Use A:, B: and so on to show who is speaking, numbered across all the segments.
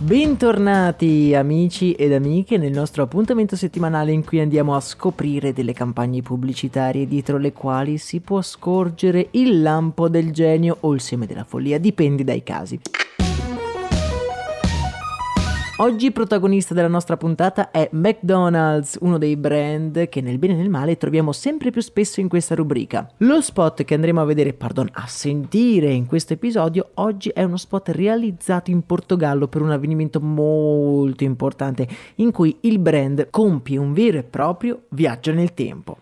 A: Bentornati amici ed amiche nel nostro appuntamento settimanale in cui andiamo a scoprire delle campagne pubblicitarie dietro le quali si può scorgere il lampo del genio o il seme della follia, dipende dai casi. Oggi protagonista della nostra puntata è McDonald's, uno dei brand che nel bene e nel male troviamo sempre più spesso in questa rubrica. Lo spot che andremo a vedere, pardon, a sentire in questo episodio oggi è uno spot realizzato in Portogallo per un avvenimento molto importante in cui il brand compie un vero e proprio viaggio nel tempo.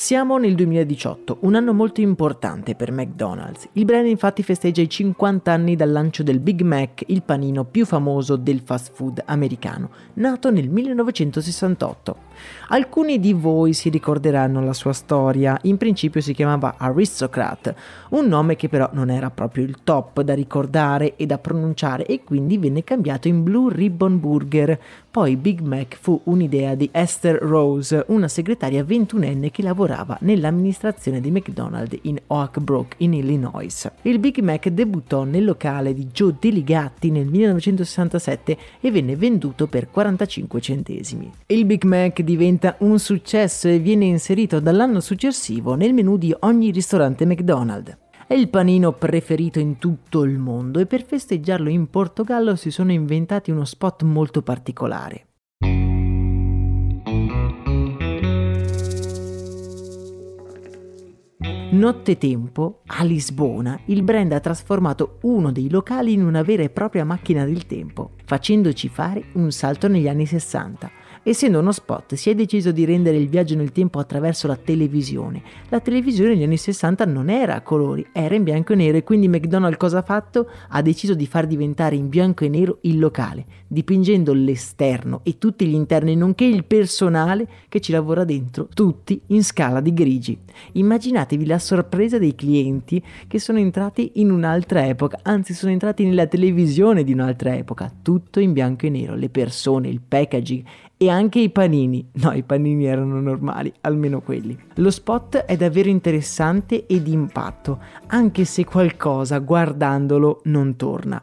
A: Siamo nel 2018, un anno molto importante per McDonald's. Il brand infatti festeggia i 50 anni dal lancio del Big Mac, il panino più famoso del fast food americano, nato nel 1968. Alcuni di voi si ricorderanno la sua storia, in principio si chiamava Aristocrat, un nome che però non era proprio il top da ricordare e da pronunciare e quindi venne cambiato in Blue Ribbon Burger. Poi Big Mac fu un'idea di Esther Rose, una segretaria ventunenne che lavorava nell'amministrazione di McDonald's in Oak Brook in Illinois. Il Big Mac debuttò nel locale di Joe Deligatti nel 1967 e venne venduto per 45 centesimi. Il Big Mac diventa un successo e viene inserito dall'anno successivo nel menù di ogni ristorante McDonald's. È il panino preferito in tutto il mondo e per festeggiarlo in Portogallo si sono inventati uno spot molto particolare. Nottetempo, a Lisbona, il brand ha trasformato uno dei locali in una vera e propria macchina del tempo, facendoci fare un salto negli anni 60. Essendo uno spot, si è deciso di rendere il viaggio nel tempo attraverso la televisione. La televisione negli anni 60 non era a colori, era in bianco e nero e quindi McDonald's cosa ha fatto? Ha deciso di far diventare in bianco e nero il locale, dipingendo l'esterno e tutti gli interni, nonché il personale che ci lavora dentro, tutti in scala di grigi. Immaginatevi la sorpresa dei clienti che sono entrati in un'altra epoca, anzi sono entrati nella televisione di un'altra epoca, tutto in bianco e nero, le persone, il packaging e anche i panini. No, i panini erano normali, almeno quelli. Lo spot è davvero interessante e di impatto, anche se qualcosa guardandolo non torna.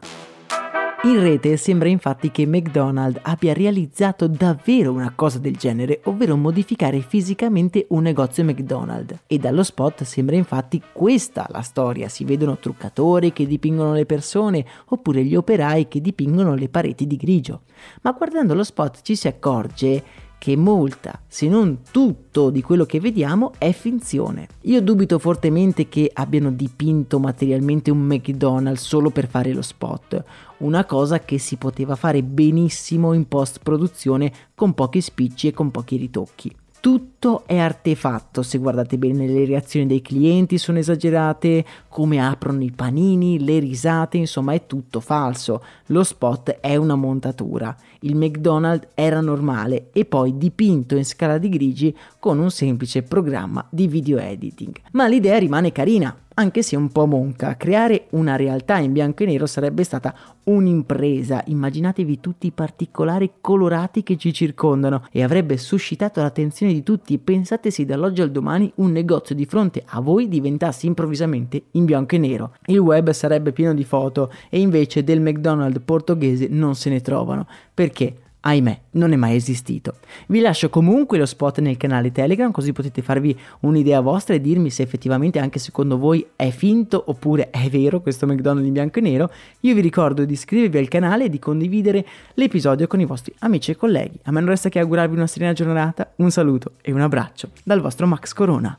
A: In rete sembra infatti che McDonald's abbia realizzato davvero una cosa del genere, ovvero modificare fisicamente un negozio McDonald's. E dallo spot sembra infatti questa la storia, si vedono truccatori che dipingono le persone oppure gli operai che dipingono le pareti di grigio. Ma guardando lo spot ci si accorge che molta, se non tutto di quello che vediamo è finzione. Io dubito fortemente che abbiano dipinto materialmente un McDonald's solo per fare lo spot, una cosa che si poteva fare benissimo in post produzione con pochi spicci e con pochi ritocchi. Tutto è artefatto, se guardate bene le reazioni dei clienti sono esagerate, come aprono i panini, le risate, insomma è tutto falso. Lo spot è una montatura. Il McDonald's era normale e poi dipinto in scala di grigi con un semplice programma di video editing. Ma l'idea rimane carina, anche se un po' monca. Creare una realtà in bianco e nero sarebbe stata un'impresa. Immaginatevi tutti i particolari colorati che ci circondano e avrebbe suscitato l'attenzione di tutti. Pensate se dall'oggi al domani un negozio di fronte a voi diventasse improvvisamente in bianco e nero. Il web sarebbe pieno di foto e invece del McDonald's portoghese non se ne trovano. Perché? Ahimè, non è mai esistito. Vi lascio comunque lo spot nel canale Telegram così potete farvi un'idea vostra e dirmi se effettivamente anche secondo voi è finto oppure è vero questo McDonald's in bianco e nero. Io vi ricordo di iscrivervi al canale e di condividere l'episodio con i vostri amici e colleghi. A me non resta che augurarvi una serena giornata, un saluto e un abbraccio dal vostro Max Corona.